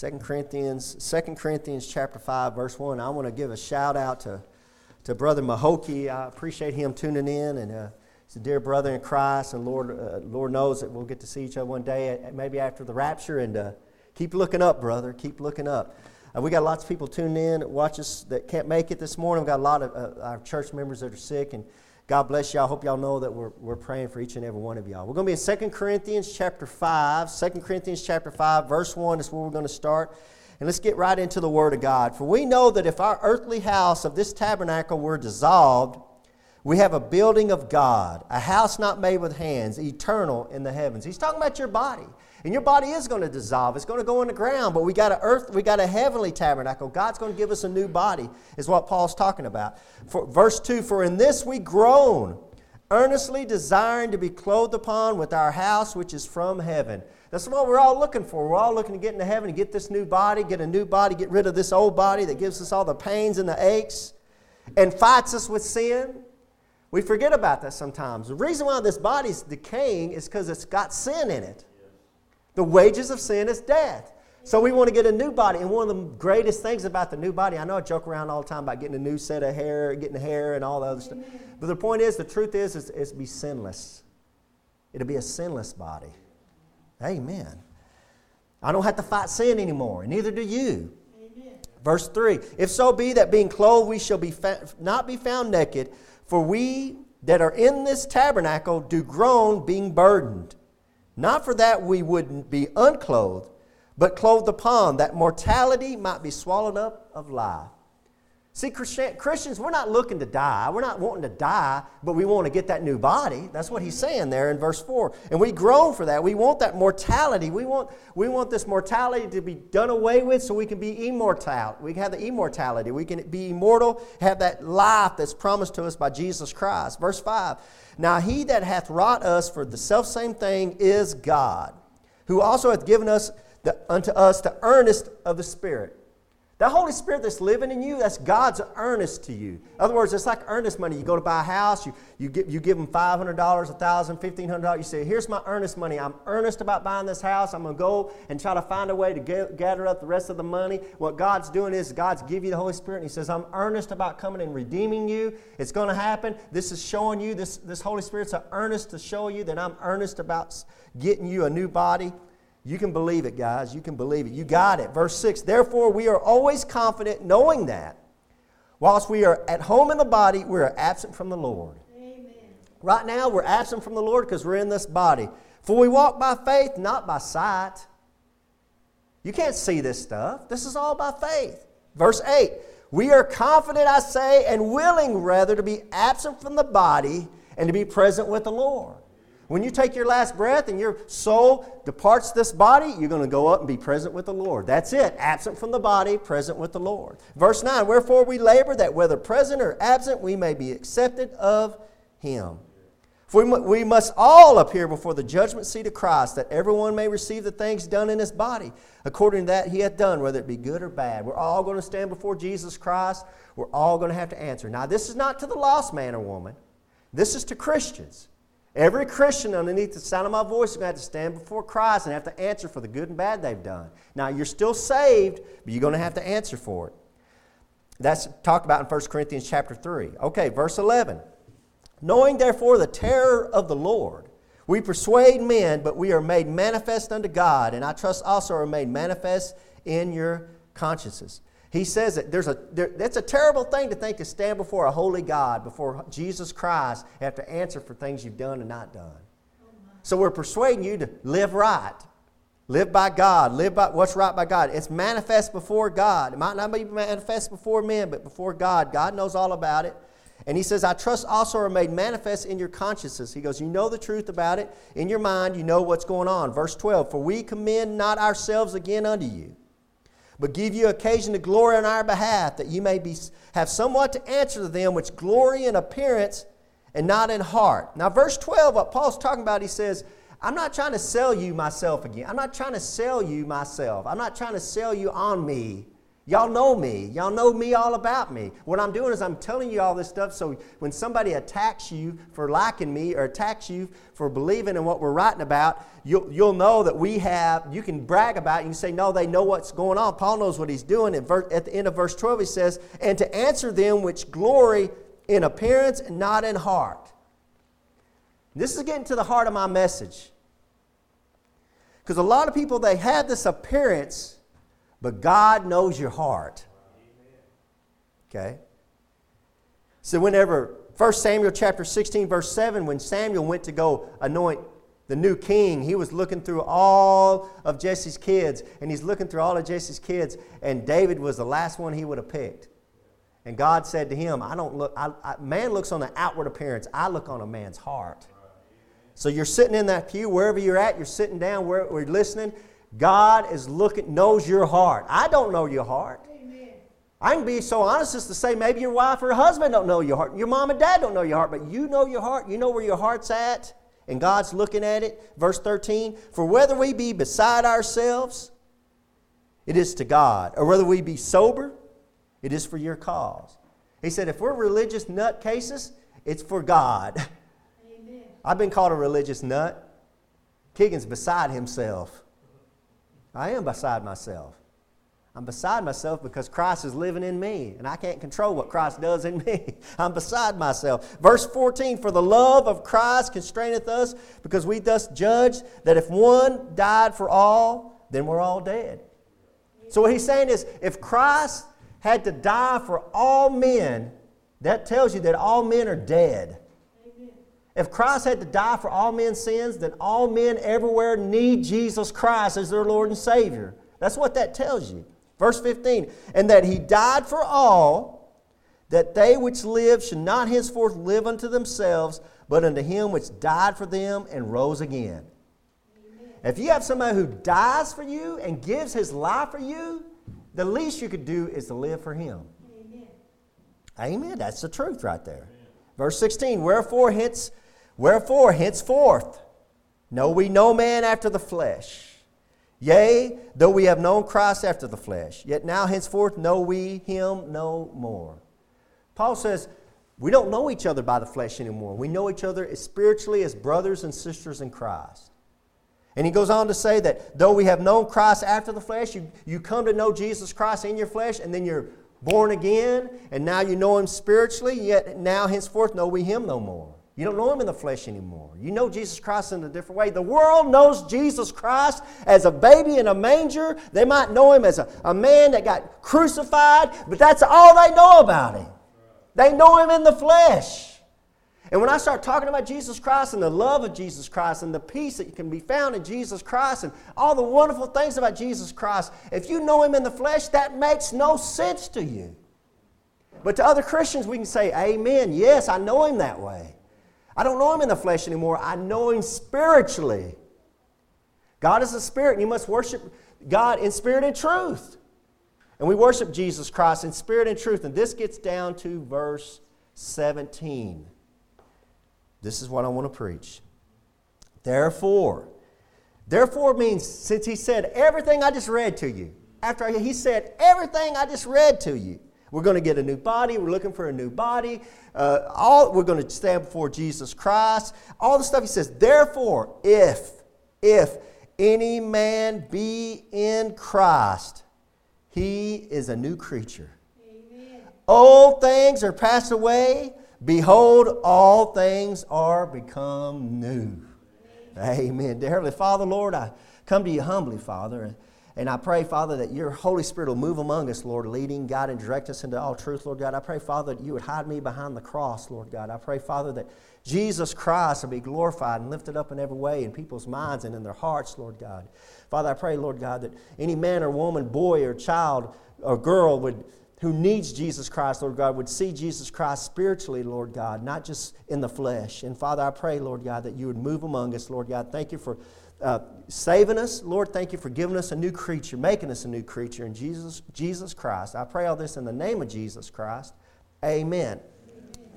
2 Corinthians, 2 Corinthians chapter 5, verse 1. I want to give a shout out to, to Brother Mahoki. I appreciate him tuning in, and uh, he's a dear brother in Christ, and Lord, uh, Lord knows that we'll get to see each other one day, maybe after the rapture, and uh, keep looking up, brother. Keep looking up. Uh, we got lots of people tuning in, watch us that can't make it this morning. We've got a lot of uh, our church members that are sick, and God bless y'all. I Hope y'all know that we're, we're praying for each and every one of y'all. We're going to be in 2 Corinthians chapter 5. 2 Corinthians chapter 5, verse 1 is where we're going to start. And let's get right into the Word of God. For we know that if our earthly house of this tabernacle were dissolved, we have a building of God, a house not made with hands, eternal in the heavens. He's talking about your body. And your body is going to dissolve. It's going to go in the ground, but we got a earth, we got a heavenly tabernacle. God's going to give us a new body, is what Paul's talking about. For, verse 2 For in this we groan, earnestly desiring to be clothed upon with our house which is from heaven. That's what we're all looking for. We're all looking to get into heaven and get this new body, get a new body, get rid of this old body that gives us all the pains and the aches and fights us with sin. We forget about that sometimes. The reason why this body's decaying is because it's got sin in it. The wages of sin is death. So we want to get a new body. And one of the greatest things about the new body, I know I joke around all the time about getting a new set of hair, getting hair and all the other stuff. But the point is, the truth is, is, is be sinless. It'll be a sinless body. Amen. I don't have to fight sin anymore, and neither do you. Amen. Verse 3 If so be that being clothed we shall be fa- not be found naked, for we that are in this tabernacle do groan, being burdened. Not for that we wouldn't be unclothed, but clothed upon, that mortality might be swallowed up of life. See, Christians, we're not looking to die. We're not wanting to die, but we want to get that new body. That's what he's saying there in verse 4. And we groan for that. We want that mortality. We want, we want this mortality to be done away with so we can be immortal. We can have the immortality. We can be immortal, have that life that's promised to us by Jesus Christ. Verse 5 Now he that hath wrought us for the selfsame thing is God, who also hath given us the, unto us the earnest of the Spirit. That Holy Spirit that's living in you, that's God's earnest to you. In other words, it's like earnest money. You go to buy a house, you, you, give, you give them $500, $1,000, $1,500. You say, Here's my earnest money. I'm earnest about buying this house. I'm going to go and try to find a way to get, gather up the rest of the money. What God's doing is God's give you the Holy Spirit, and He says, I'm earnest about coming and redeeming you. It's going to happen. This is showing you, this, this Holy Spirit's earnest to show you that I'm earnest about getting you a new body. You can believe it, guys. You can believe it. You got it. Verse 6 Therefore, we are always confident, knowing that whilst we are at home in the body, we are absent from the Lord. Amen. Right now, we're absent from the Lord because we're in this body. For we walk by faith, not by sight. You can't see this stuff. This is all by faith. Verse 8 We are confident, I say, and willing rather to be absent from the body and to be present with the Lord. When you take your last breath and your soul departs this body, you're going to go up and be present with the Lord. That's it. Absent from the body, present with the Lord. Verse 9 Wherefore we labor that whether present or absent, we may be accepted of Him. For we must all appear before the judgment seat of Christ, that everyone may receive the things done in his body, according to that he hath done, whether it be good or bad. We're all going to stand before Jesus Christ. We're all going to have to answer. Now, this is not to the lost man or woman, this is to Christians. Every Christian underneath the sound of my voice is going to have to stand before Christ and have to answer for the good and bad they've done. Now, you're still saved, but you're going to have to answer for it. That's talked about in 1 Corinthians chapter 3. Okay, verse 11. Knowing therefore the terror of the Lord, we persuade men, but we are made manifest unto God, and I trust also are made manifest in your consciences. He says that there's a, there, that's a terrible thing to think to stand before a holy God, before Jesus Christ, and have to answer for things you've done and not done. So we're persuading you to live right. Live by God. Live by what's right by God. It's manifest before God. It might not be manifest before men, but before God. God knows all about it. And he says, I trust also are made manifest in your consciences. He goes, You know the truth about it. In your mind, you know what's going on. Verse 12 For we commend not ourselves again unto you but give you occasion to glory on our behalf, that you may be, have somewhat to answer to them which glory in appearance and not in heart. Now, verse 12, what Paul's talking about, he says, I'm not trying to sell you myself again. I'm not trying to sell you myself. I'm not trying to sell you on me. Y'all know me. Y'all know me all about me. What I'm doing is I'm telling you all this stuff so when somebody attacks you for liking me or attacks you for believing in what we're writing about, you'll, you'll know that we have, you can brag about it. You can say, no, they know what's going on. Paul knows what he's doing. At, ver- at the end of verse 12, he says, and to answer them which glory in appearance and not in heart. This is getting to the heart of my message. Because a lot of people, they have this appearance but God knows your heart. Okay? So, whenever 1 Samuel chapter 16, verse 7, when Samuel went to go anoint the new king, he was looking through all of Jesse's kids, and he's looking through all of Jesse's kids, and David was the last one he would have picked. And God said to him, I don't look, I, I, man looks on the outward appearance, I look on a man's heart. So you're sitting in that pew, wherever you're at, you're sitting down, where we're listening, God is looking, knows your heart. I don't know your heart. Amen. I can be so honest as to say maybe your wife or husband don't know your heart. Your mom and dad don't know your heart, but you know your heart. You know where your heart's at, and God's looking at it. Verse 13 For whether we be beside ourselves, it is to God, or whether we be sober, it is for your cause. He said, if we're religious nutcases, it's for God. Amen. I've been called a religious nut. Keegan's beside himself. I am beside myself. I'm beside myself because Christ is living in me, and I can't control what Christ does in me. I'm beside myself. Verse 14 For the love of Christ constraineth us, because we thus judge that if one died for all, then we're all dead. So, what he's saying is if Christ had to die for all men, that tells you that all men are dead. If Christ had to die for all men's sins, then all men everywhere need Jesus Christ as their Lord and Savior. That's what that tells you. Verse 15, and that he died for all, that they which live should not henceforth live unto themselves, but unto him which died for them and rose again. Amen. If you have somebody who dies for you and gives his life for you, the least you could do is to live for him. Amen. Amen. That's the truth right there. Verse 16, wherefore hence Wherefore, henceforth, know we no man after the flesh. Yea, though we have known Christ after the flesh, yet now henceforth know we him no more. Paul says, we don't know each other by the flesh anymore. We know each other as spiritually as brothers and sisters in Christ. And he goes on to say that though we have known Christ after the flesh, you, you come to know Jesus Christ in your flesh, and then you're born again, and now you know him spiritually, yet now henceforth know we him no more. You don't know him in the flesh anymore. You know Jesus Christ in a different way. The world knows Jesus Christ as a baby in a manger. They might know him as a, a man that got crucified, but that's all they know about him. They know him in the flesh. And when I start talking about Jesus Christ and the love of Jesus Christ and the peace that can be found in Jesus Christ and all the wonderful things about Jesus Christ, if you know him in the flesh, that makes no sense to you. But to other Christians, we can say, Amen. Yes, I know him that way. I don't know him in the flesh anymore. I know him spiritually. God is a spirit, and you must worship God in spirit and truth. And we worship Jesus Christ in spirit and truth. And this gets down to verse 17. This is what I want to preach. Therefore, therefore means since he said everything I just read to you, after he said everything I just read to you, we're going to get a new body. We're looking for a new body. Uh, all we're going to stand before Jesus Christ. All the stuff he says. Therefore, if if any man be in Christ, he is a new creature. Amen. Old things are passed away. Behold, all things are become new. Amen. Amen. Dear Heavenly Father, Lord, I come to you humbly, Father. And I pray, Father, that your Holy Spirit will move among us, Lord, leading, God, and direct us into all truth, Lord God. I pray, Father, that you would hide me behind the cross, Lord God. I pray, Father, that Jesus Christ will be glorified and lifted up in every way in people's minds and in their hearts, Lord God. Father, I pray, Lord God, that any man or woman, boy or child or girl would who needs Jesus Christ, Lord God, would see Jesus Christ spiritually, Lord God, not just in the flesh. And Father, I pray, Lord God, that you would move among us, Lord God. Thank you for uh, saving us. Lord, thank you for giving us a new creature, making us a new creature in Jesus, Jesus Christ. I pray all this in the name of Jesus Christ. Amen.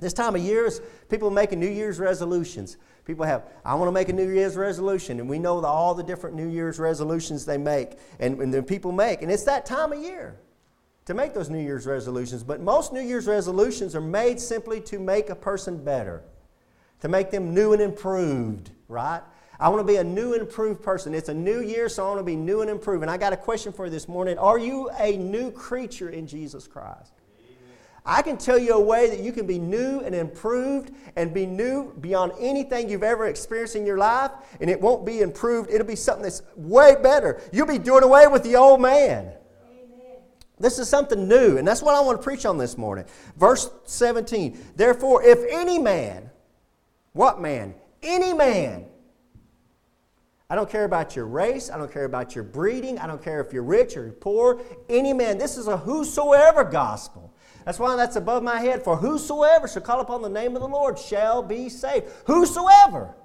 This time of year is people making New Year's resolutions. People have, I want to make a New Year's resolution, and we know the, all the different New Year's resolutions they make and, and the people make. And it's that time of year. to make those New Year's resolutions, but most New Year's resolutions are made simply to make a person better, to make them new and improved, right? I want to be a new and improved person. It's a new year, so I want to be new and improved. And I got a question for you this morning. Are you a new creature in Jesus Christ? I can tell you a way that you can be new and improved and be new beyond anything you've ever experienced in your life, and it won't be improved. It'll be something that's way better. You'll be doing away with the old man. This is something new, and that's what I want to preach on this morning. Verse 17 Therefore, if any man, what man? Any man, I don't care about your race. I don't care about your breeding. I don't care if you're rich or poor. Any man. This is a whosoever gospel. That's why that's above my head. For whosoever shall call upon the name of the Lord shall be saved. Whosoever,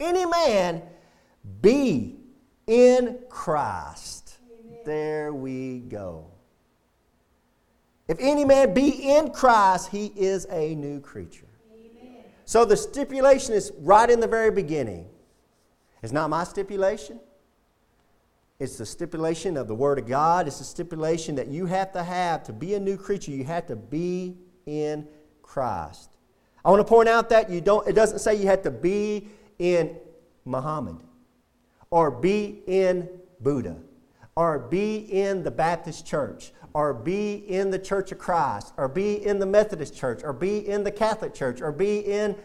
any man, be in Christ. Amen. There we go. If any man be in Christ, he is a new creature. Amen. So the stipulation is right in the very beginning. It's not my stipulation. It's the stipulation of the Word of God. It's the stipulation that you have to have to be a new creature. You have to be in Christ. I want to point out that you don't, it doesn't say you have to be in Muhammad or be in Buddha or be in the Baptist church or be in the Church of Christ or be in the Methodist church or be in the Catholic church or be in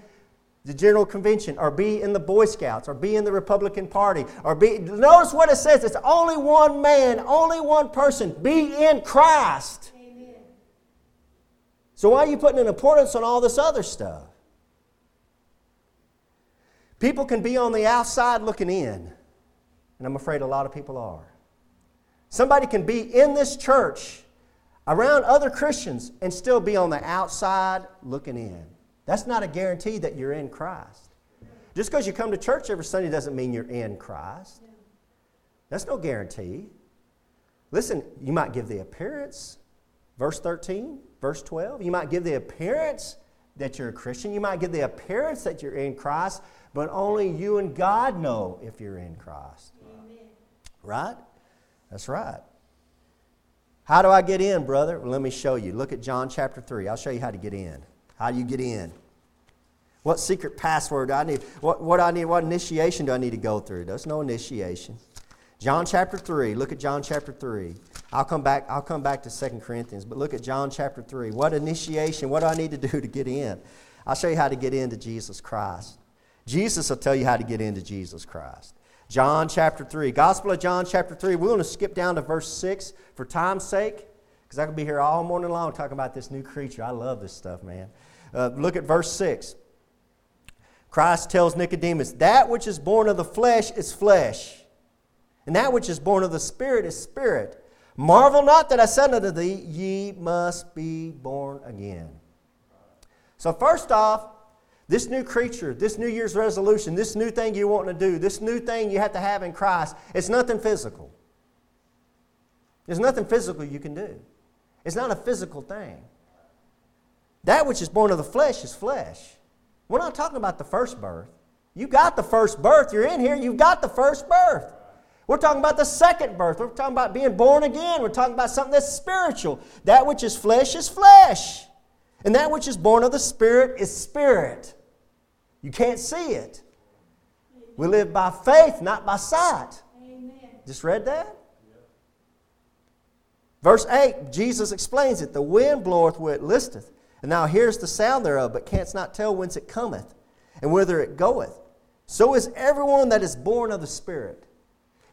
the General Convention, or be in the Boy Scouts, or be in the Republican Party, or be. Notice what it says it's only one man, only one person. Be in Christ. Amen. So, why are you putting an importance on all this other stuff? People can be on the outside looking in, and I'm afraid a lot of people are. Somebody can be in this church around other Christians and still be on the outside looking in. That's not a guarantee that you're in Christ. Just because you come to church every Sunday doesn't mean you're in Christ. That's no guarantee. Listen, you might give the appearance, verse 13, verse 12. You might give the appearance that you're a Christian. You might give the appearance that you're in Christ, but only you and God know if you're in Christ. Amen. Right? That's right. How do I get in, brother? Well, let me show you. Look at John chapter 3. I'll show you how to get in. How do you get in? What secret password do I need? What, what I need? What initiation do I need to go through? There's no initiation. John chapter 3. Look at John chapter 3. I'll come back, I'll come back to 2 Corinthians, but look at John chapter 3. What initiation? What do I need to do to get in? I'll show you how to get into Jesus Christ. Jesus will tell you how to get into Jesus Christ. John chapter 3. Gospel of John chapter 3. We're going to skip down to verse 6 for time's sake because I could be here all morning long talking about this new creature. I love this stuff, man. Uh, look at verse 6. Christ tells Nicodemus, That which is born of the flesh is flesh, and that which is born of the Spirit is spirit. Marvel not that I said unto thee, Ye must be born again. So, first off, this new creature, this New Year's resolution, this new thing you want to do, this new thing you have to have in Christ, it's nothing physical. There's nothing physical you can do. It's not a physical thing. That which is born of the flesh is flesh. We're not talking about the first birth. You got the first birth. You're in here, you've got the first birth. We're talking about the second birth. We're talking about being born again. We're talking about something that's spiritual. That which is flesh is flesh. And that which is born of the Spirit is spirit. You can't see it. We live by faith, not by sight. Amen. Just read that? Verse 8, Jesus explains it. The wind bloweth where it listeth, and thou hearest the sound thereof, but canst not tell whence it cometh, and whither it goeth. So is everyone that is born of the Spirit.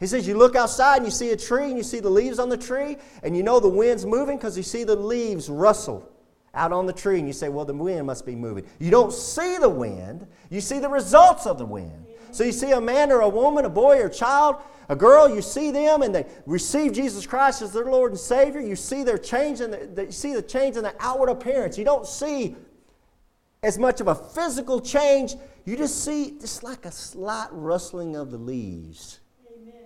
He says, You look outside and you see a tree and you see the leaves on the tree, and you know the wind's moving because you see the leaves rustle out on the tree, and you say, Well, the wind must be moving. You don't see the wind, you see the results of the wind. So you see a man or a woman, a boy or a child a girl, you see them and they receive Jesus Christ as their Lord and Savior. You see their change in the, you see the change in the outward appearance. You don't see as much of a physical change. You just see just like a slight rustling of the leaves. Amen.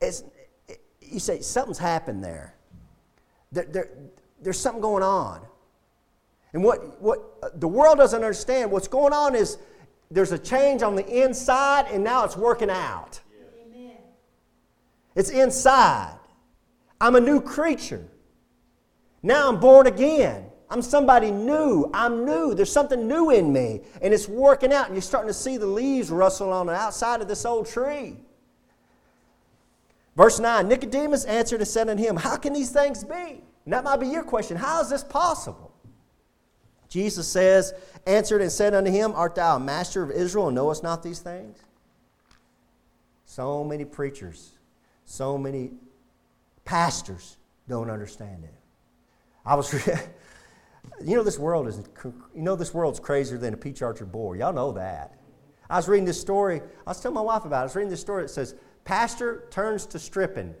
It's, you say something's happened there. There, there. There's something going on. And what, what uh, the world doesn't understand, what's going on is there's a change on the inside and now it's working out. It's inside. I'm a new creature. Now I'm born again. I'm somebody new. I'm new. There's something new in me. And it's working out. And you're starting to see the leaves rustle on the outside of this old tree. Verse 9 Nicodemus answered and said unto him, How can these things be? And that might be your question. How is this possible? Jesus says, answered and said unto him, Art thou a master of Israel and knowest not these things? So many preachers, so many pastors don't understand it. I was, you know, this world is, you know, this world's crazier than a peach orchard boar. Y'all know that. I was reading this story. I was telling my wife about it. I was reading this story that says, Pastor turns to stripping.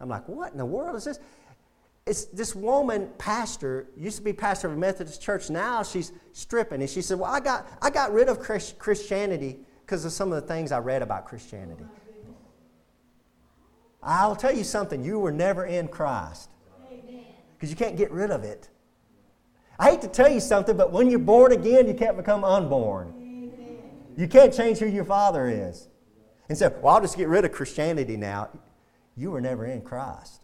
I'm like, what in the world is this? It's this woman, pastor, used to be pastor of a Methodist church. Now she's stripping. And she said, Well, I got, I got rid of Christianity because of some of the things I read about Christianity. I'll tell you something, you were never in Christ because you can't get rid of it. I hate to tell you something, but when you're born again, you can't become unborn. You can't change who your father is. And say, well, I'll just get rid of Christianity now. You were never in Christ.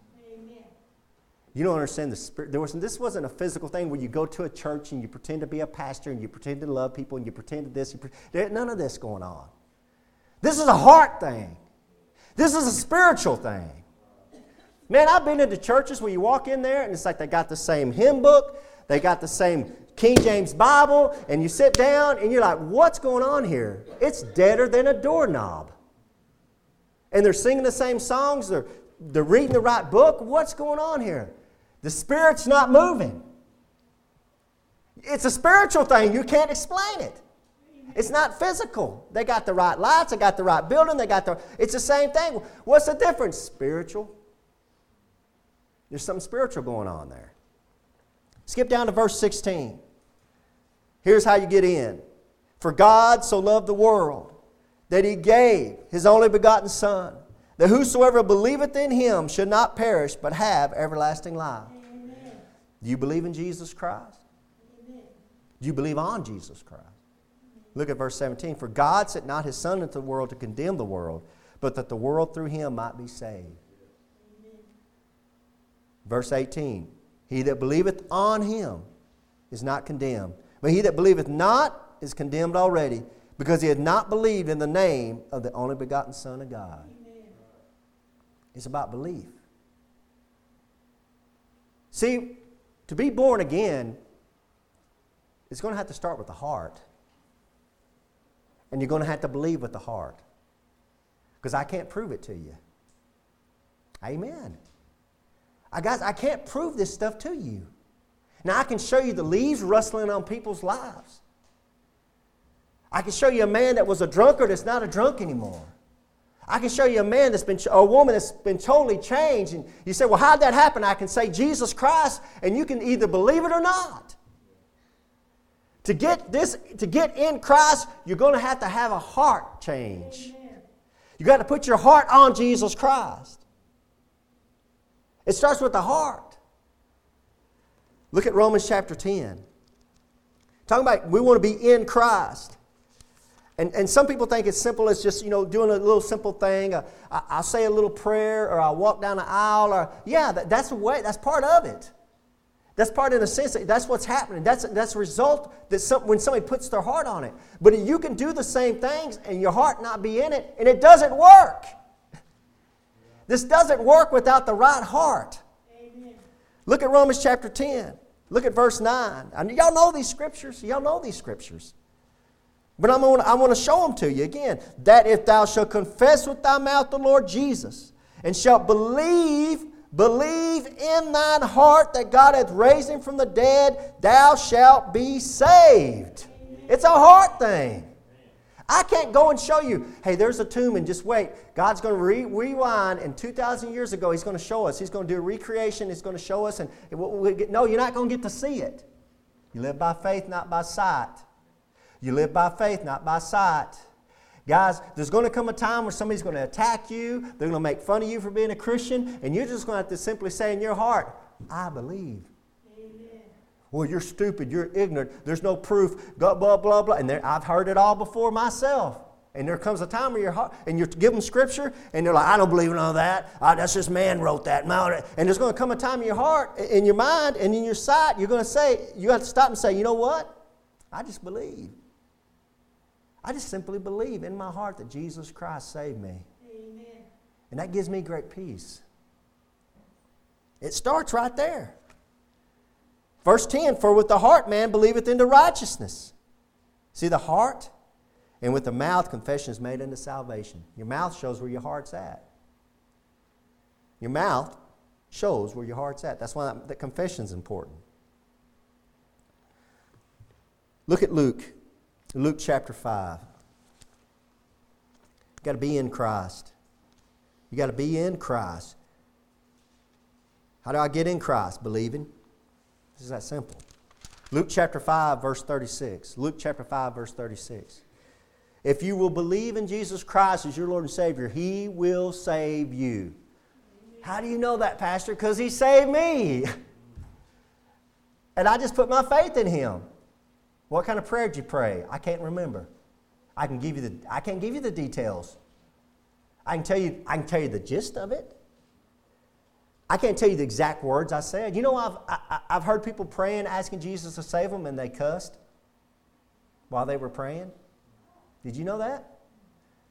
You don't understand the spirit. There was, this wasn't a physical thing where you go to a church and you pretend to be a pastor and you pretend to love people and you pretend to this. You pre- none of this going on. This is a heart thing. This is a spiritual thing. Man, I've been into churches where you walk in there and it's like they got the same hymn book, they got the same King James Bible, and you sit down and you're like, what's going on here? It's deader than a doorknob. And they're singing the same songs, they're, they're reading the right book. What's going on here? The Spirit's not moving. It's a spiritual thing. You can't explain it. It's not physical. They got the right lights, they got the right building, they got the. It's the same thing. What's the difference? Spiritual. There's something spiritual going on there. Skip down to verse 16. Here's how you get in. For God so loved the world that he gave his only begotten Son, that whosoever believeth in him should not perish, but have everlasting life. Amen. Do you believe in Jesus Christ? Amen. Do you believe on Jesus Christ? Look at verse 17. For God sent not his Son into the world to condemn the world, but that the world through him might be saved. Amen. Verse 18. He that believeth on him is not condemned, but he that believeth not is condemned already, because he had not believed in the name of the only begotten Son of God. Amen. It's about belief. See, to be born again, it's going to have to start with the heart. And you're going to have to believe with the heart. Because I can't prove it to you. Amen. I, guys, I can't prove this stuff to you. Now, I can show you the leaves rustling on people's lives. I can show you a man that was a drunkard that's not a drunk anymore. I can show you a man that's been, a woman that's been totally changed. And you say, well, how'd that happen? I can say Jesus Christ, and you can either believe it or not. To get this, to get in Christ, you're going to have to have a heart change. You got to put your heart on Jesus Christ. It starts with the heart. Look at Romans chapter 10. Talking about we want to be in Christ. And, and some people think it's simple as just, you know, doing a little simple thing. Uh, I, I'll say a little prayer or I'll walk down the aisle or, yeah, that, that's a way, that's part of it. That's part in a sense that's what's happening. That's, that's a result that some, when somebody puts their heart on it. But you can do the same things and your heart not be in it, and it doesn't work. This doesn't work without the right heart. Amen. Look at Romans chapter 10. Look at verse 9. And y'all know these scriptures. Y'all know these scriptures. But I'm gonna, I want to show them to you again. That if thou shalt confess with thy mouth the Lord Jesus, and shalt believe Believe in thine heart that God hath raised him from the dead, thou shalt be saved. It's a heart thing. I can't go and show you, hey, there's a tomb and just wait. God's going to re- rewind, and 2,000 years ago, He's going to show us. He's going to do a recreation. He's going to show us. And no, you're not going to get to see it. You live by faith, not by sight. You live by faith, not by sight. Guys, there's going to come a time where somebody's going to attack you. They're going to make fun of you for being a Christian. And you're just going to have to simply say in your heart, I believe. Amen. Well, you're stupid. You're ignorant. There's no proof. Blah, blah, blah, blah. And there, I've heard it all before myself. And there comes a time where your heart, and you give them scripture, and they're like, I don't believe in all that. Oh, that's just man wrote that. And there's going to come a time in your heart, in your mind, and in your sight, you're going to say, you have to stop and say, you know what? I just believe. I just simply believe in my heart that Jesus Christ saved me. Amen. And that gives me great peace. It starts right there. Verse 10 For with the heart man believeth into righteousness. See, the heart and with the mouth, confession is made unto salvation. Your mouth shows where your heart's at. Your mouth shows where your heart's at. That's why the confession is important. Look at Luke, Luke chapter 5. You got to be in Christ. You got to be in Christ. How do I get in Christ? Believing. This is that simple. Luke chapter 5, verse 36. Luke chapter 5, verse 36. If you will believe in Jesus Christ as your Lord and Savior, He will save you. How do you know that, Pastor? Because He saved me. And I just put my faith in Him. What kind of prayer did you pray? I can't remember. I can give you the, I can't give you the details. I can tell you, I can tell you the gist of it. I can't tell you the exact words I said. You know, I've, I, have heard people praying, asking Jesus to save them, and they cussed while they were praying. Did you know that?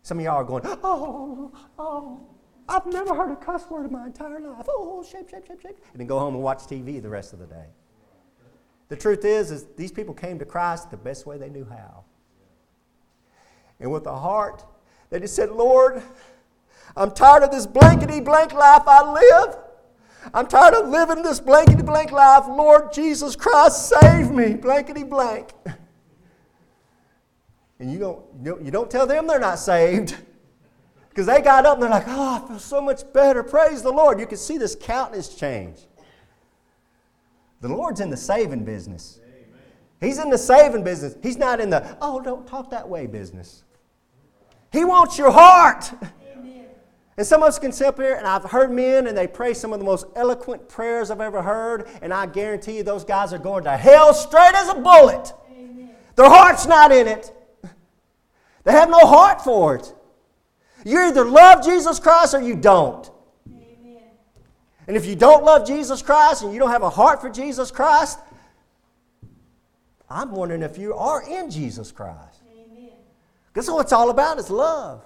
Some of y'all are going, oh, oh, I've never heard a cuss word in my entire life. Oh, shape, shape, shape, shape. And then go home and watch TV the rest of the day. The truth is, is these people came to Christ the best way they knew how. And with a heart, they just said, Lord, I'm tired of this blankety blank life I live. I'm tired of living this blankety blank life. Lord Jesus Christ, save me, blankety blank. And you don't, you don't tell them they're not saved. Because they got up and they're like, oh, I feel so much better. Praise the Lord. You can see this countenance change. The Lord's in the saving business. He's in the saving business. He's not in the, oh, don't talk that way business. He wants your heart. Amen. And some of us can sit up here, and I've heard men, and they pray some of the most eloquent prayers I've ever heard, and I guarantee you those guys are going to hell straight as a bullet. Amen. Their heart's not in it. They have no heart for it. You either love Jesus Christ or you don't. Amen. And if you don't love Jesus Christ and you don't have a heart for Jesus Christ, I'm wondering if you are in Jesus Christ. Amen. This what it's all about is love.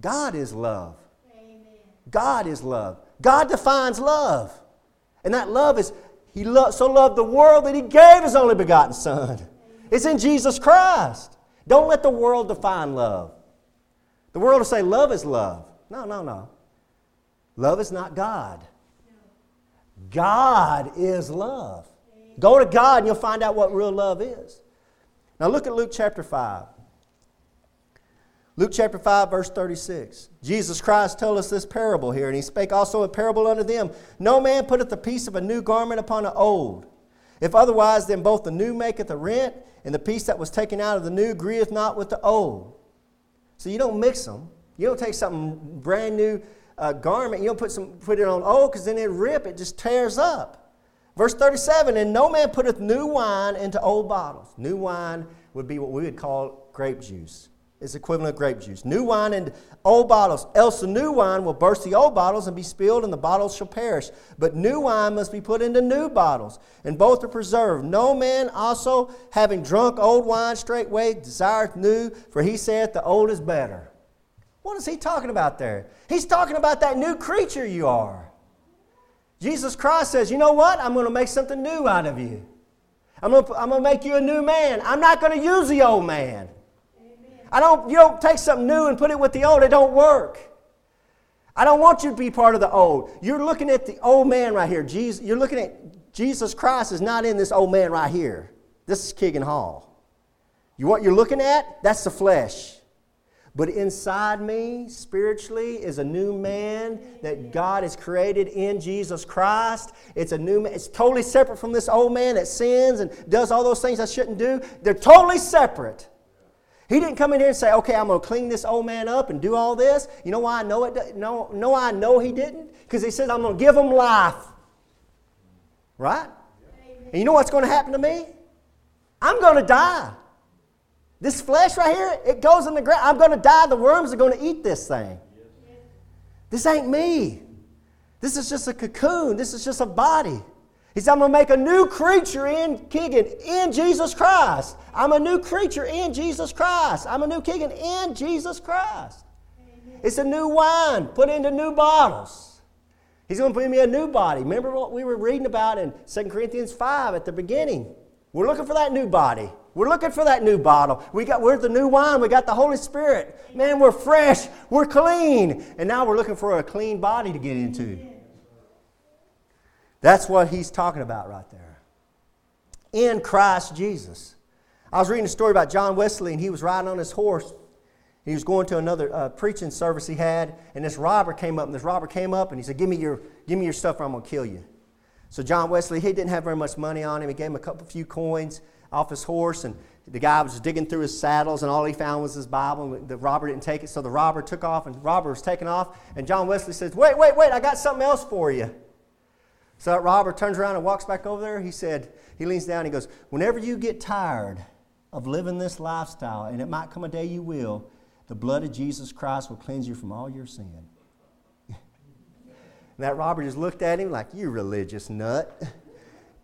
God is love. Amen. God is love. God defines love. And that love is, He lo- so loved the world that He gave His only begotten Son. It's in Jesus Christ. Don't let the world define love. The world will say love is love. No, no, no. Love is not God. God is love. Go to God and you'll find out what real love is. Now look at Luke chapter 5. Luke chapter 5, verse 36. Jesus Christ told us this parable here, and he spake also a parable unto them No man putteth a piece of a new garment upon an old. If otherwise, then both the new maketh a rent, and the piece that was taken out of the new agreeth not with the old. So you don't mix them. You don't take something brand new uh, garment, you don't put, some, put it on old because then it rip, it just tears up. Verse 37 And no man putteth new wine into old bottles. New wine would be what we would call grape juice It's equivalent of grape juice. New wine in old bottles, else the new wine will burst the old bottles and be spilled, and the bottles shall perish. But new wine must be put into new bottles, and both are preserved. No man also, having drunk old wine straightway, desireth new, for he saith, The old is better. What is he talking about there? He's talking about that new creature you are. Jesus Christ says, You know what? I'm going to make something new out of you. I'm going to, I'm going to make you a new man. I'm not going to use the old man. I don't, you don't take something new and put it with the old, it don't work. I don't want you to be part of the old. You're looking at the old man right here. Jesus, you're looking at Jesus Christ is not in this old man right here. This is Keegan Hall. You what you're looking at? That's the flesh. But inside me, spiritually, is a new man that God has created in Jesus Christ. It's a new man. It's totally separate from this old man that sins and does all those things I shouldn't do. They're totally separate. He didn't come in here and say, okay, I'm going to clean this old man up and do all this. You know why I know it? No, no, I know he didn't? Because he said, I'm going to give him life. Right? And you know what's going to happen to me? I'm going to die. This flesh right here, it goes in the ground. I'm going to die. The worms are going to eat this thing. This ain't me. This is just a cocoon. This is just a body. He said, I'm going to make a new creature in Keegan, in Jesus Christ. I'm a new creature in Jesus Christ. I'm a new Keegan in Jesus Christ. It's a new wine put into new bottles. He's going to put me a new body. Remember what we were reading about in 2 Corinthians 5 at the beginning? We're looking for that new body. We're looking for that new bottle. We got, we're the new wine. We got the Holy Spirit. Man, we're fresh. We're clean. And now we're looking for a clean body to get into. That's what he's talking about right there. In Christ Jesus. I was reading a story about John Wesley, and he was riding on his horse he was going to another uh, preaching service he had, and this robber came up, and this robber came up, and he said, "Give me your, give me your stuff, or I'm gonna kill you." So John Wesley, he didn't have very much money on him. He gave him a couple, few coins off his horse, and the guy was digging through his saddles, and all he found was his Bible. And the robber didn't take it, so the robber took off, and the robber was taking off. And John Wesley says, "Wait, wait, wait! I got something else for you." So that robber turns around and walks back over there. He said, he leans down. And he goes, "Whenever you get tired of living this lifestyle, and it might come a day you will." The blood of Jesus Christ will cleanse you from all your sin. and that robber just looked at him like, You religious nut.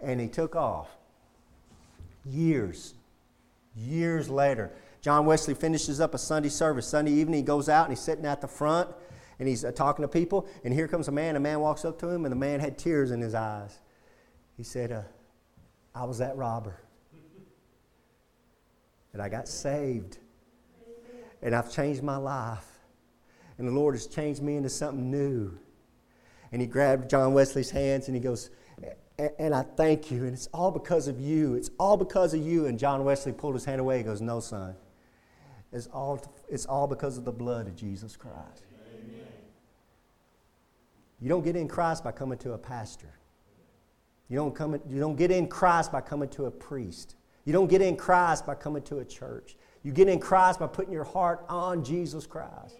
And he took off. Years, years later, John Wesley finishes up a Sunday service. Sunday evening, he goes out and he's sitting at the front and he's uh, talking to people. And here comes a man. A man walks up to him, and the man had tears in his eyes. He said, uh, I was that robber. And I got saved and I've changed my life. And the Lord has changed me into something new. And he grabbed John Wesley's hands and he goes, and I thank you. And it's all because of you. It's all because of you. And John Wesley pulled his hand away. He goes, No, son. It's all, it's all because of the blood of Jesus Christ. Amen. You don't get in Christ by coming to a pastor. You don't, come, you don't get in Christ by coming to a priest. You don't get in Christ by coming to a church. You get in Christ by putting your heart on Jesus Christ.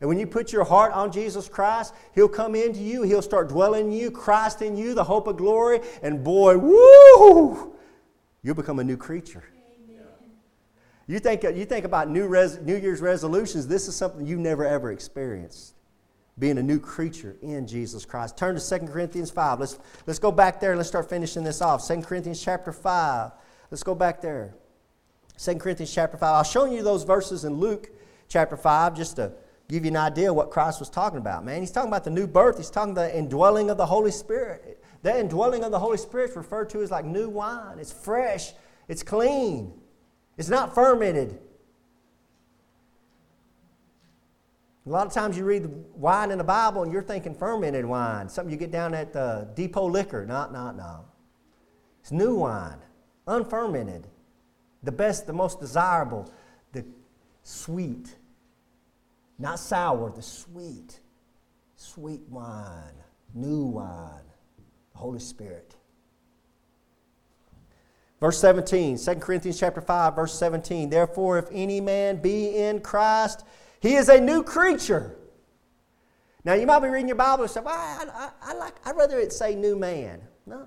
And when you put your heart on Jesus Christ, He'll come into you, He'll start dwelling in you, Christ in you, the hope of glory, and boy, woo! You'll become a new creature. Amen. You think, you think about New, res, New Year's resolutions, this is something you've never ever experienced. Being a new creature in Jesus Christ. Turn to 2 Corinthians 5. Let's, let's go back there and let's start finishing this off. 2 Corinthians chapter 5. Let's go back there. 2 Corinthians chapter 5. I'll show you those verses in Luke chapter 5 just to give you an idea what Christ was talking about, man. He's talking about the new birth. He's talking the indwelling of the Holy Spirit. The indwelling of the Holy Spirit is referred to as like new wine. It's fresh. It's clean. It's not fermented. A lot of times you read the wine in the Bible and you're thinking fermented wine, something you get down at the depot liquor. Not, not, no. It's new wine, unfermented the best, the most desirable, the sweet, not sour, the sweet, sweet wine, new wine, the Holy Spirit. Verse 17, 2 Corinthians chapter 5, verse 17. Therefore, if any man be in Christ, he is a new creature. Now, you might be reading your Bible and say, well, I, I, I like, I'd rather it say new man. No,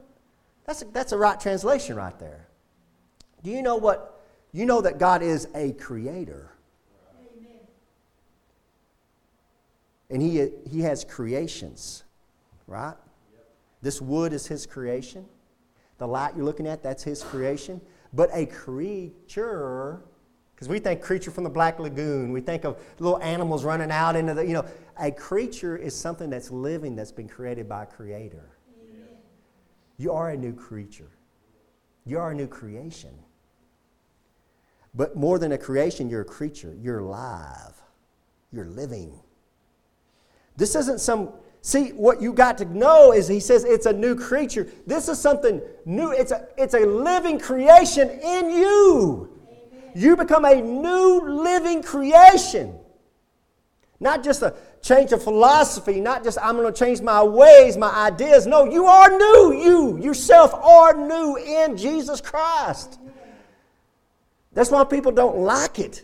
that's a, that's a right translation right there. Do you know what? You know that God is a creator. And he, he has creations, right? Yep. This wood is his creation. The light you're looking at, that's his creation. But a creature, because we think creature from the Black Lagoon, we think of little animals running out into the, you know, a creature is something that's living that's been created by a creator. Amen. You are a new creature. You are a new creation. But more than a creation, you're a creature. You're alive. You're living. This isn't some, see, what you got to know is he says it's a new creature. This is something new. It's a, it's a living creation in you. Amen. You become a new living creation. Not just a change of philosophy, not just I'm going to change my ways, my ideas. No, you are new. You yourself are new in Jesus Christ. That's why people don't like it.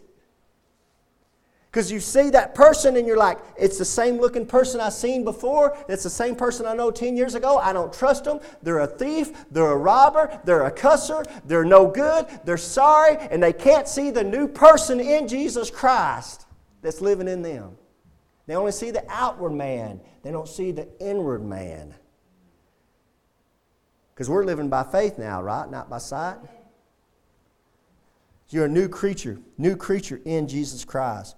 Because you see that person and you're like, it's the same looking person I've seen before. It's the same person I know 10 years ago. I don't trust them. They're a thief. They're a robber. They're a cusser. They're no good. They're sorry. And they can't see the new person in Jesus Christ that's living in them. They only see the outward man, they don't see the inward man. Because we're living by faith now, right? Not by sight. You're a new creature, new creature in Jesus Christ.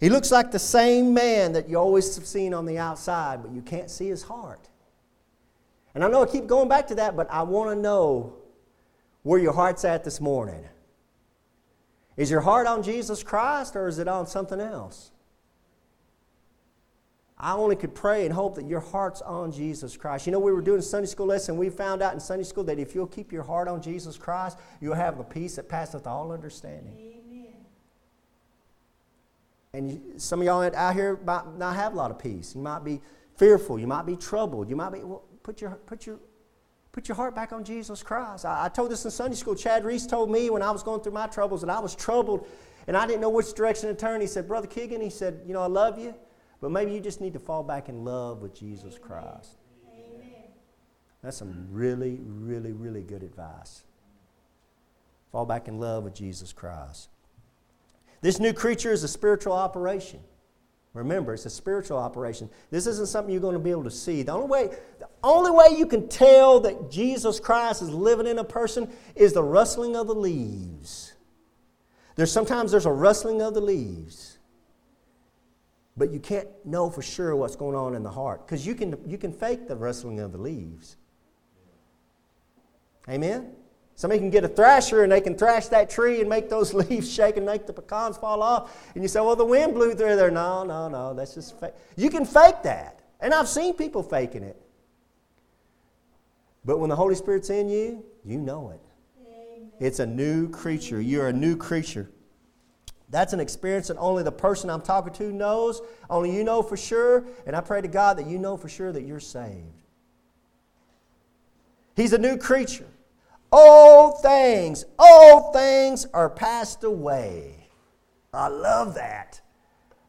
He looks like the same man that you always have seen on the outside, but you can't see his heart. And I know I keep going back to that, but I want to know where your heart's at this morning. Is your heart on Jesus Christ or is it on something else? I only could pray and hope that your heart's on Jesus Christ. You know, we were doing Sunday school lesson. We found out in Sunday school that if you'll keep your heart on Jesus Christ, you'll have a peace that passeth all understanding. And some of y'all out here might not have a lot of peace. You might be fearful. You might be troubled. You might be, well, put your, put your, put your heart back on Jesus Christ. I, I told this in Sunday school. Chad Reese told me when I was going through my troubles and I was troubled and I didn't know which direction to turn. He said, Brother Keegan, he said, you know, I love you, but maybe you just need to fall back in love with Jesus Christ. Amen. That's some really, really, really good advice. Fall back in love with Jesus Christ. This new creature is a spiritual operation. Remember, it's a spiritual operation. This isn't something you're going to be able to see. The only way, the only way you can tell that Jesus Christ is living in a person is the rustling of the leaves. There's sometimes there's a rustling of the leaves. But you can't know for sure what's going on in the heart. Because you can, you can fake the rustling of the leaves. Amen? Somebody can get a thrasher and they can thrash that tree and make those leaves shake and make the pecans fall off. And you say, well, the wind blew through there. No, no, no. That's just fake. You can fake that. And I've seen people faking it. But when the Holy Spirit's in you, you know it. Amen. It's a new creature. You're a new creature. That's an experience that only the person I'm talking to knows. Only you know for sure. And I pray to God that you know for sure that you're saved. He's a new creature. Old things, old things are passed away. I love that.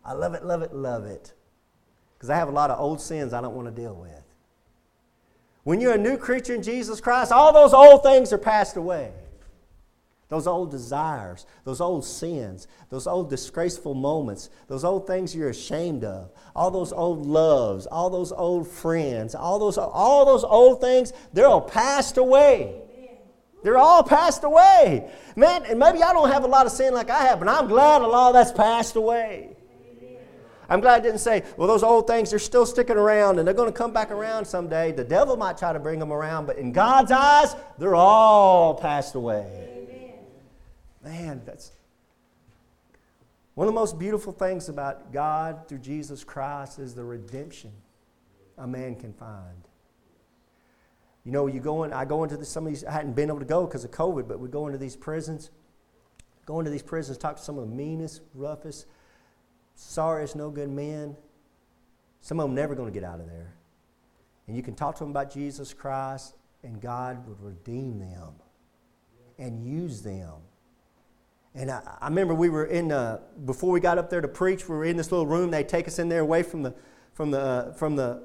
I love it, love it, love it. Because I have a lot of old sins I don't want to deal with. When you're a new creature in Jesus Christ, all those old things are passed away. Those old desires, those old sins, those old disgraceful moments, those old things you're ashamed of, all those old loves, all those old friends, all those, all those old things, they're all passed away. They're all passed away. Man, and maybe I don't have a lot of sin like I have, but I'm glad a lot of that's passed away. I'm glad I didn't say, well, those old things, they're still sticking around and they're going to come back around someday. The devil might try to bring them around, but in God's eyes, they're all passed away. Man, that's one of the most beautiful things about God through Jesus Christ is the redemption a man can find. You know, you go in, I go into the, some of these, I hadn't been able to go because of COVID, but we go into these prisons, go into these prisons, talk to some of the meanest, roughest, sorriest, no good men. Some of them never going to get out of there. And you can talk to them about Jesus Christ, and God would redeem them and use them. And I, I remember we were in, uh, before we got up there to preach, we were in this little room. They take us in there away from the, from the, uh, from the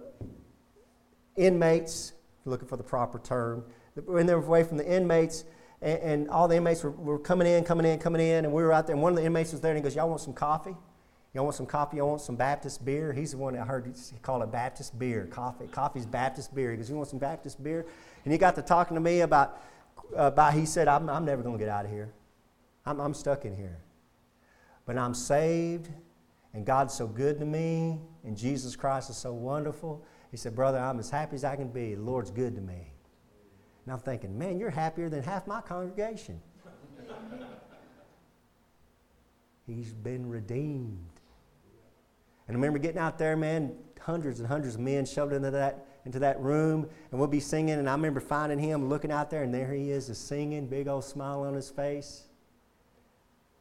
inmates looking for the proper term. We're in there away from the inmates, and, and all the inmates were, were, coming in, coming in, coming in, and we were out there, and one of the inmates was there, and he goes, Y'all want some coffee? Y'all want some coffee? Y'all want some Baptist beer? He's the one that I heard he call it Baptist beer. Coffee. Coffee's Baptist beer. He goes, You want some Baptist beer? And he got to talking to me about, about he said, I'm, I'm never going to get out of here. I'm, I'm stuck in here. But I'm saved, and God's so good to me, and Jesus Christ is so wonderful he said, Brother, I'm as happy as I can be. The Lord's good to me. And I'm thinking, man, you're happier than half my congregation. He's been redeemed. And I remember getting out there, man, hundreds and hundreds of men shoved into that, into that room, and we'll be singing. And I remember finding him, looking out there, and there he is, just singing, big old smile on his face.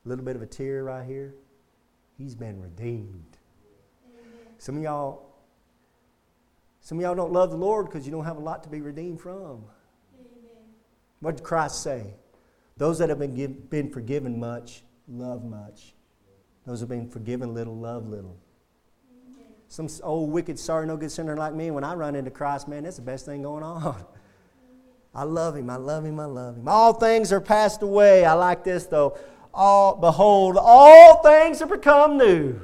A little bit of a tear right here. He's been redeemed. Some of y'all some of y'all don't love the Lord because you don't have a lot to be redeemed from. Amen. What did Christ say? Those that have been, give, been forgiven much love much. Those who've been forgiven little, love little. Some old wicked, sorry, no good sinner like me, when I run into Christ, man, that's the best thing going on. I love him, I love him, I love him. All things are passed away. I like this though. All behold, all things have become new.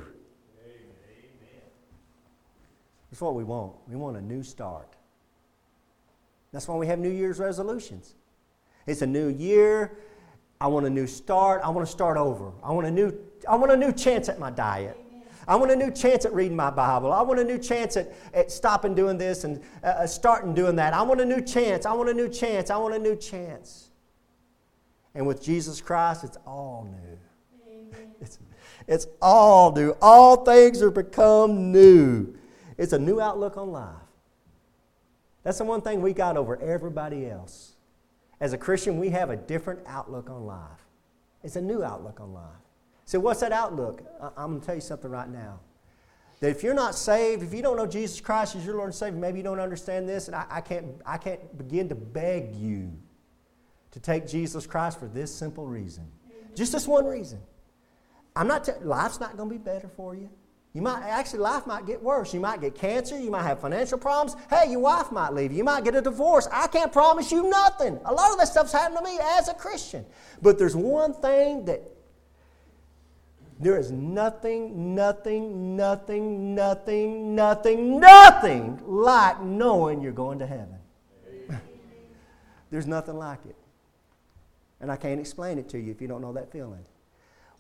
That's what we want. We want a new start. That's why we have New Year's resolutions. It's a new year. I want a new start. I want to start over. I want a new, I want a new chance at my diet. I want a new chance at reading my Bible. I want a new chance at, at stopping doing this and uh, uh starting doing that. I want a new chance. I want a new chance. I want a new chance. And with Jesus Christ, it's all new. It's, it's all new. All things are become new. It's a new outlook on life. That's the one thing we got over everybody else. As a Christian, we have a different outlook on life. It's a new outlook on life. So, what's that outlook? I'm going to tell you something right now. That if you're not saved, if you don't know Jesus Christ as your Lord and Savior, maybe you don't understand this, and I, I, can't, I can't begin to beg you to take Jesus Christ for this simple reason. Just this one reason. I'm not, t- life's not going to be better for you. You might actually life might get worse. You might get cancer. You might have financial problems. Hey, your wife might leave. You might get a divorce. I can't promise you nothing. A lot of that stuff's happened to me as a Christian. But there's one thing that there is nothing, nothing, nothing, nothing, nothing, nothing like knowing you're going to heaven. there's nothing like it. And I can't explain it to you if you don't know that feeling.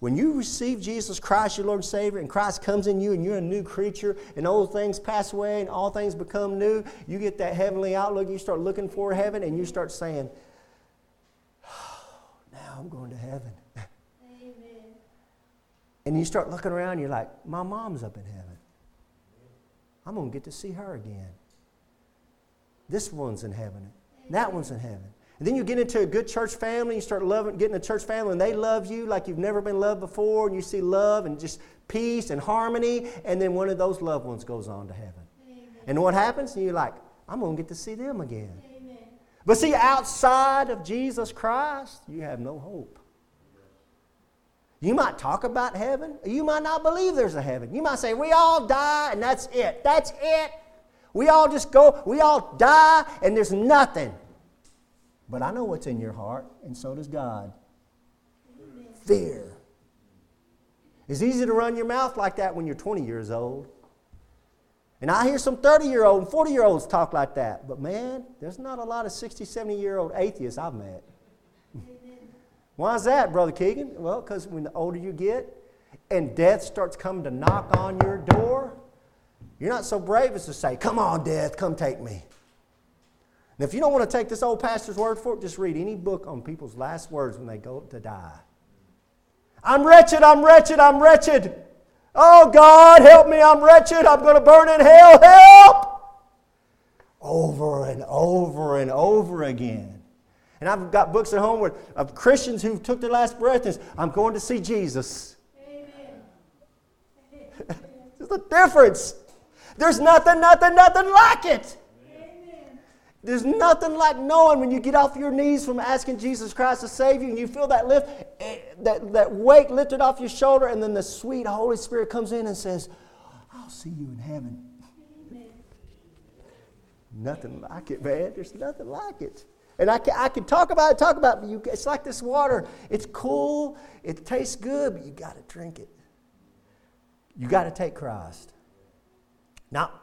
When you receive Jesus Christ, your Lord and Savior, and Christ comes in you and you're a new creature, and old things pass away and all things become new, you get that heavenly outlook. You start looking for heaven and you start saying, oh, Now I'm going to heaven. Amen. And you start looking around, you're like, My mom's up in heaven. I'm going to get to see her again. This one's in heaven. That one's in heaven. And then you get into a good church family, you start loving, getting a church family, and they love you like you've never been loved before, and you see love and just peace and harmony, and then one of those loved ones goes on to heaven. Amen. And what happens? And you're like, I'm going to get to see them again. Amen. But see, outside of Jesus Christ, you have no hope. You might talk about heaven. You might not believe there's a heaven. You might say, We all die and that's it. That's it. We all just go, we all die and there's nothing. But I know what's in your heart, and so does God. Fear. It's easy to run your mouth like that when you're 20 years old. And I hear some 30 year old and 40 year olds talk like that. But man, there's not a lot of 60, 70 year old atheists I've met. Why is that, Brother Keegan? Well, because when the older you get and death starts coming to knock on your door, you're not so brave as to say, Come on, death, come take me. And if you don't want to take this old pastor's word for it, just read any book on people's last words when they go to die. I'm wretched, I'm wretched, I'm wretched. Oh God, help me, I'm wretched, I'm going to burn in hell, help! Over and over and over again. And I've got books at home where, of Christians who took their last breath and said, I'm going to see Jesus. Amen. There's a difference. There's nothing, nothing, nothing like it. There's nothing like knowing when you get off your knees from asking Jesus Christ to save you and you feel that lift, eh, that, that weight lifted off your shoulder, and then the sweet Holy Spirit comes in and says, I'll see you in heaven. Amen. Nothing like it, man. There's nothing like it. And I can, I can talk about it, talk about it. It's like this water. It's cool, it tastes good, but you got to drink it. You got to take Christ. Now,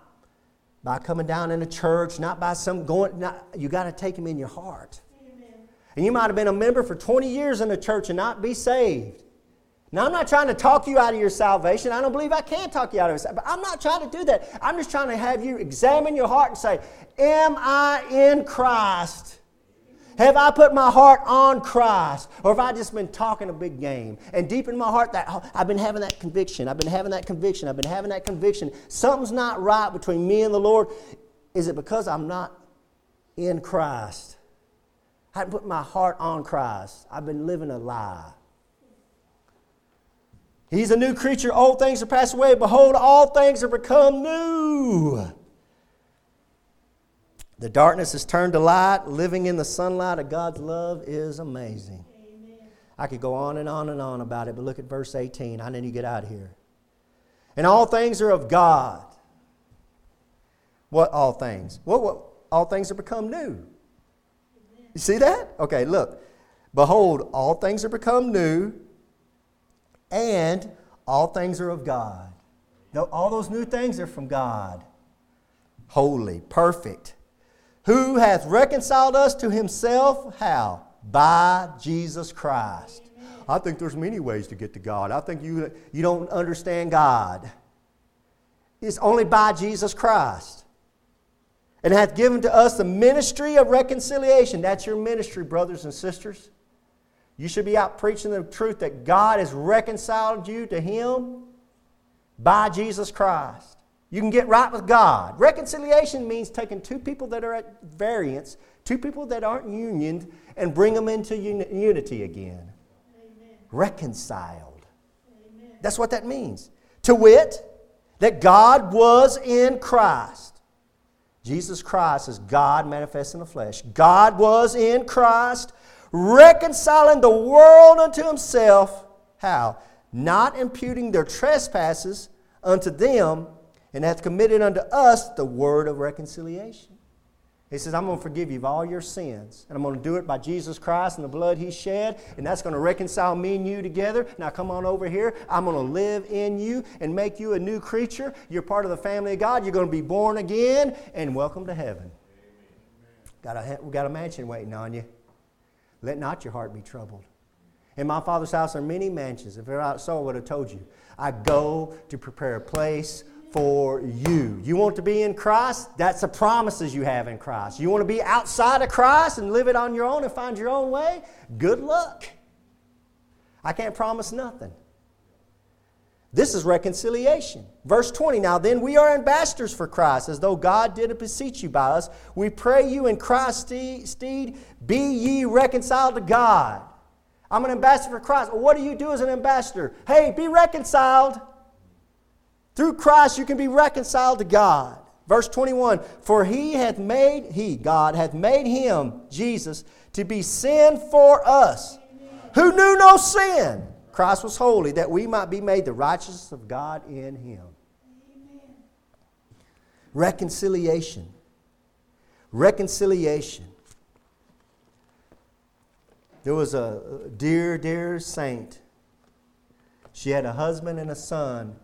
by coming down in a church, not by some going, not, you got to take him in your heart. Amen. And you might have been a member for 20 years in a church and not be saved. Now, I'm not trying to talk you out of your salvation. I don't believe I can talk you out of it. But I'm not trying to do that. I'm just trying to have you examine your heart and say, Am I in Christ? Have I put my heart on Christ? Or have I just been talking a big game? And deep in my heart, that oh, I've been having that conviction. I've been having that conviction. I've been having that conviction. Something's not right between me and the Lord. Is it because I'm not in Christ? I haven't put my heart on Christ. I've been living a lie. He's a new creature. Old things are passed away. Behold, all things are become new. The darkness is turned to light. Living in the sunlight of God's love is amazing. Amen. I could go on and on and on about it, but look at verse 18. I need to get out of here. And all things are of God. What all things? What, what all things are become new. You see that? Okay, look. Behold, all things are become new, and all things are of God. All those new things are from God. Holy, perfect. Who hath reconciled us to himself? How? By Jesus Christ. I think there's many ways to get to God. I think you, you don't understand God. It's only by Jesus Christ. And hath given to us the ministry of reconciliation. That's your ministry, brothers and sisters. You should be out preaching the truth that God has reconciled you to Him by Jesus Christ. You can get right with God. Reconciliation means taking two people that are at variance, two people that aren't unioned, and bring them into unity again. Amen. Reconciled. Amen. That's what that means. To wit, that God was in Christ. Jesus Christ is God manifest in the flesh. God was in Christ reconciling the world unto himself. How? Not imputing their trespasses unto them, and hath committed unto us the word of reconciliation. He says, I'm going to forgive you of all your sins. And I'm going to do it by Jesus Christ and the blood he shed. And that's going to reconcile me and you together. Now come on over here. I'm going to live in you and make you a new creature. You're part of the family of God. You're going to be born again. And welcome to heaven. Got a, we got a mansion waiting on you. Let not your heart be troubled. In my Father's house are many mansions. If it not so, I would have told you. I go to prepare a place for you. You want to be in Christ? That's the promises you have in Christ. You want to be outside of Christ and live it on your own and find your own way? Good luck. I can't promise nothing. This is reconciliation. Verse 20 Now then, we are ambassadors for Christ, as though God did beseech you by us. We pray you in Christ's stead, be ye reconciled to God. I'm an ambassador for Christ. What do you do as an ambassador? Hey, be reconciled. Through Christ, you can be reconciled to God. Verse 21 For he hath made, he, God, hath made him, Jesus, to be sin for us, who knew no sin Christ was holy, that we might be made the righteousness of God in him. Reconciliation. Reconciliation. There was a dear, dear saint. She had a husband and a son.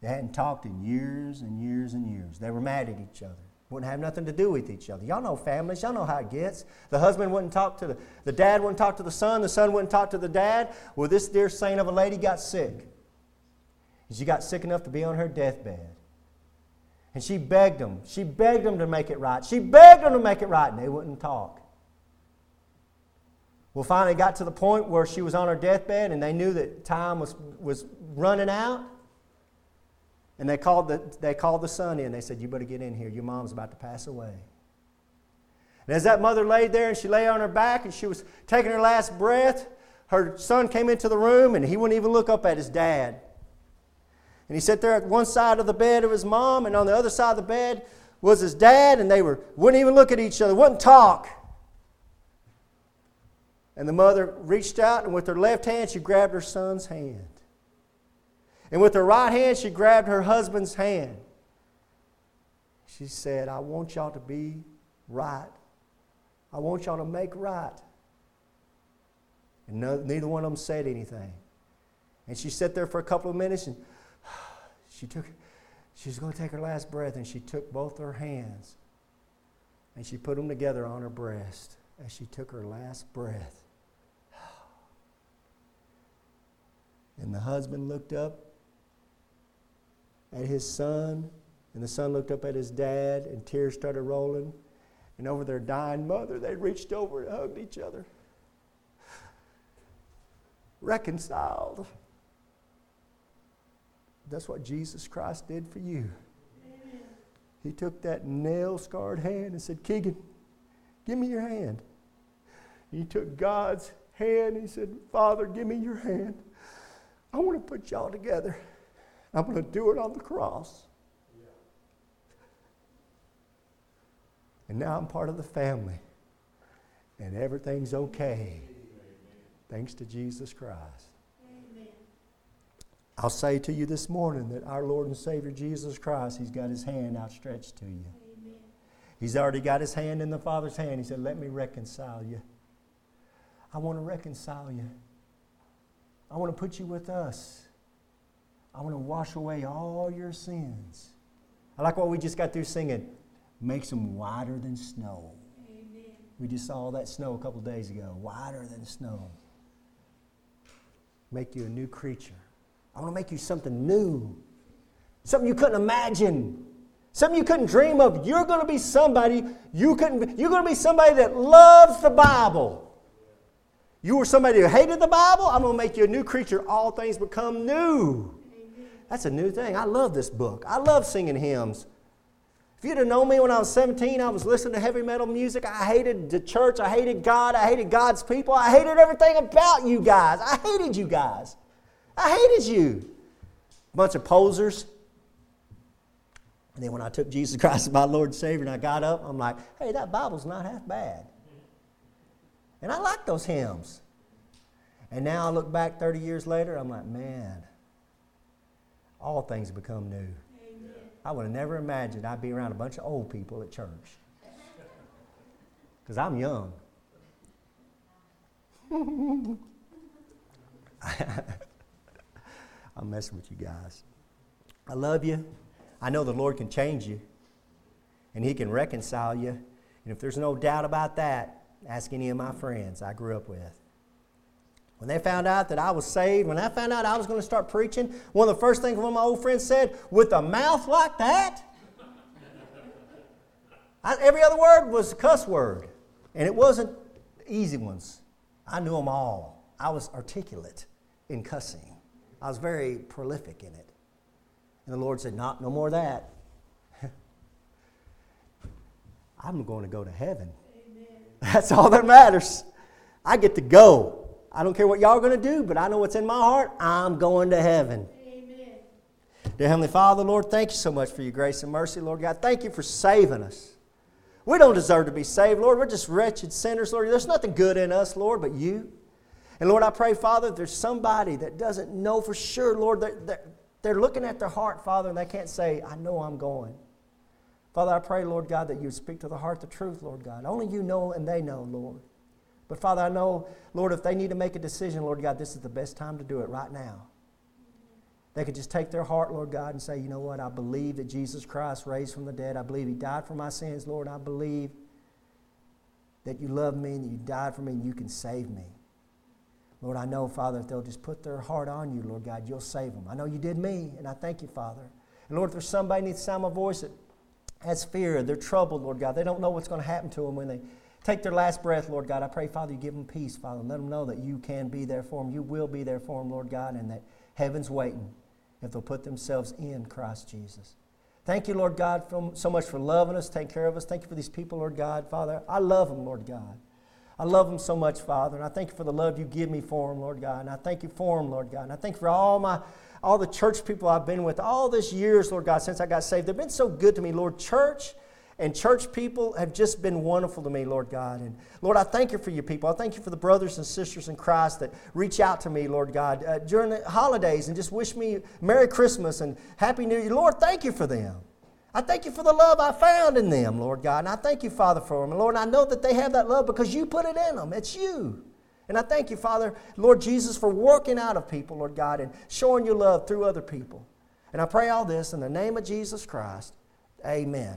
They hadn't talked in years and years and years. They were mad at each other wouldn't have nothing to do with each other. Y'all know families, y'all know how it gets. The husband wouldn't talk to the, the dad wouldn't talk to the son, the son wouldn't talk to the dad. Well, this dear saint of a lady got sick. She got sick enough to be on her deathbed. And she begged them. She begged them to make it right. She begged them to make it right, and they wouldn't talk. Well, finally got to the point where she was on her deathbed and they knew that time was, was running out. And they called, the, they called the son in. They said, You better get in here. Your mom's about to pass away. And as that mother laid there and she lay on her back and she was taking her last breath, her son came into the room and he wouldn't even look up at his dad. And he sat there at one side of the bed of his mom, and on the other side of the bed was his dad, and they were, wouldn't even look at each other, wouldn't talk. And the mother reached out, and with her left hand, she grabbed her son's hand. And with her right hand, she grabbed her husband's hand. She said, I want y'all to be right. I want y'all to make right. And no, neither one of them said anything. And she sat there for a couple of minutes and she took, she was going to take her last breath and she took both her hands and she put them together on her breast as she took her last breath. And the husband looked up at his son, and the son looked up at his dad, and tears started rolling. And over their dying mother, they reached over and hugged each other. Reconciled. That's what Jesus Christ did for you. Amen. He took that nail scarred hand and said, Keegan, give me your hand. He took God's hand and he said, Father, give me your hand. I want to put y'all together. I'm going to do it on the cross. And now I'm part of the family. And everything's okay. Thanks to Jesus Christ. Amen. I'll say to you this morning that our Lord and Savior Jesus Christ, He's got His hand outstretched to you. Amen. He's already got His hand in the Father's hand. He said, Let me reconcile you. I want to reconcile you. I want to put you with us. I want to wash away all your sins. I like what we just got through singing. Makes them whiter than snow. Amen. We just saw that snow a couple days ago. Whiter than snow. Make you a new creature. I want to make you something new. Something you couldn't imagine. Something you couldn't dream of. You're going to be somebody you couldn't you're going to be somebody that loves the Bible. You were somebody who hated the Bible. I'm going to make you a new creature. All things become new. That's a new thing. I love this book. I love singing hymns. If you'd have known me when I was 17, I was listening to heavy metal music. I hated the church. I hated God. I hated God's people. I hated everything about you guys. I hated you guys. I hated you. Bunch of posers. And then when I took Jesus Christ as my Lord and Savior and I got up, I'm like, hey, that Bible's not half bad. And I like those hymns. And now I look back 30 years later, I'm like, man, all things become new. Amen. I would have never imagined I'd be around a bunch of old people at church. Because I'm young. I'm messing with you guys. I love you. I know the Lord can change you, and He can reconcile you. And if there's no doubt about that, ask any of my friends I grew up with. When they found out that I was saved, when I found out I was going to start preaching, one of the first things one of my old friends said, with a mouth like that? I, every other word was a cuss word, and it wasn't easy ones. I knew them all. I was articulate in cussing. I was very prolific in it. And the Lord said, Not no more of that. I'm going to go to heaven. Amen. That's all that matters. I get to go. I don't care what y'all are going to do, but I know what's in my heart. I'm going to heaven. Amen. Dear Heavenly Father, Lord, thank you so much for your grace and mercy, Lord God. Thank you for saving us. We don't deserve to be saved, Lord. We're just wretched sinners, Lord. There's nothing good in us, Lord, but you. And Lord, I pray, Father, there's somebody that doesn't know for sure, Lord, they're, they're looking at their heart, Father, and they can't say, I know I'm going. Father, I pray, Lord God, that you speak to the heart the truth, Lord God. Only you know and they know, Lord. But Father, I know, Lord, if they need to make a decision, Lord God, this is the best time to do it right now. They could just take their heart, Lord God, and say, you know what? I believe that Jesus Christ raised from the dead. I believe He died for my sins, Lord. I believe that you love me and that you died for me and you can save me. Lord, I know, Father, if they'll just put their heart on you, Lord God, you'll save them. I know you did me, and I thank you, Father. And Lord, if there's somebody needs to sound my voice that has fear, they're troubled, Lord God, they don't know what's going to happen to them when they take their last breath, Lord God. I pray, Father, you give them peace, Father, let them know that you can be there for them. You will be there for them, Lord God, and that heaven's waiting if they'll put themselves in Christ Jesus. Thank you, Lord God, for, so much for loving us, taking care of us. Thank you for these people, Lord God. Father, I love them, Lord God. I love them so much, Father, and I thank you for the love you give me for them, Lord God. And I thank you for them, Lord God. And I thank you for all my all the church people I've been with all these years, Lord God, since I got saved. They've been so good to me, Lord. Church and church people have just been wonderful to me, Lord God. And Lord, I thank you for your people. I thank you for the brothers and sisters in Christ that reach out to me, Lord God, uh, during the holidays and just wish me Merry Christmas and Happy New Year. Lord, thank you for them. I thank you for the love I found in them, Lord God. And I thank you, Father, for them. And Lord, I know that they have that love because you put it in them. It's you. And I thank you, Father, Lord Jesus, for working out of people, Lord God, and showing your love through other people. And I pray all this in the name of Jesus Christ. Amen.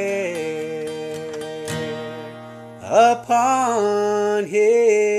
upon Him.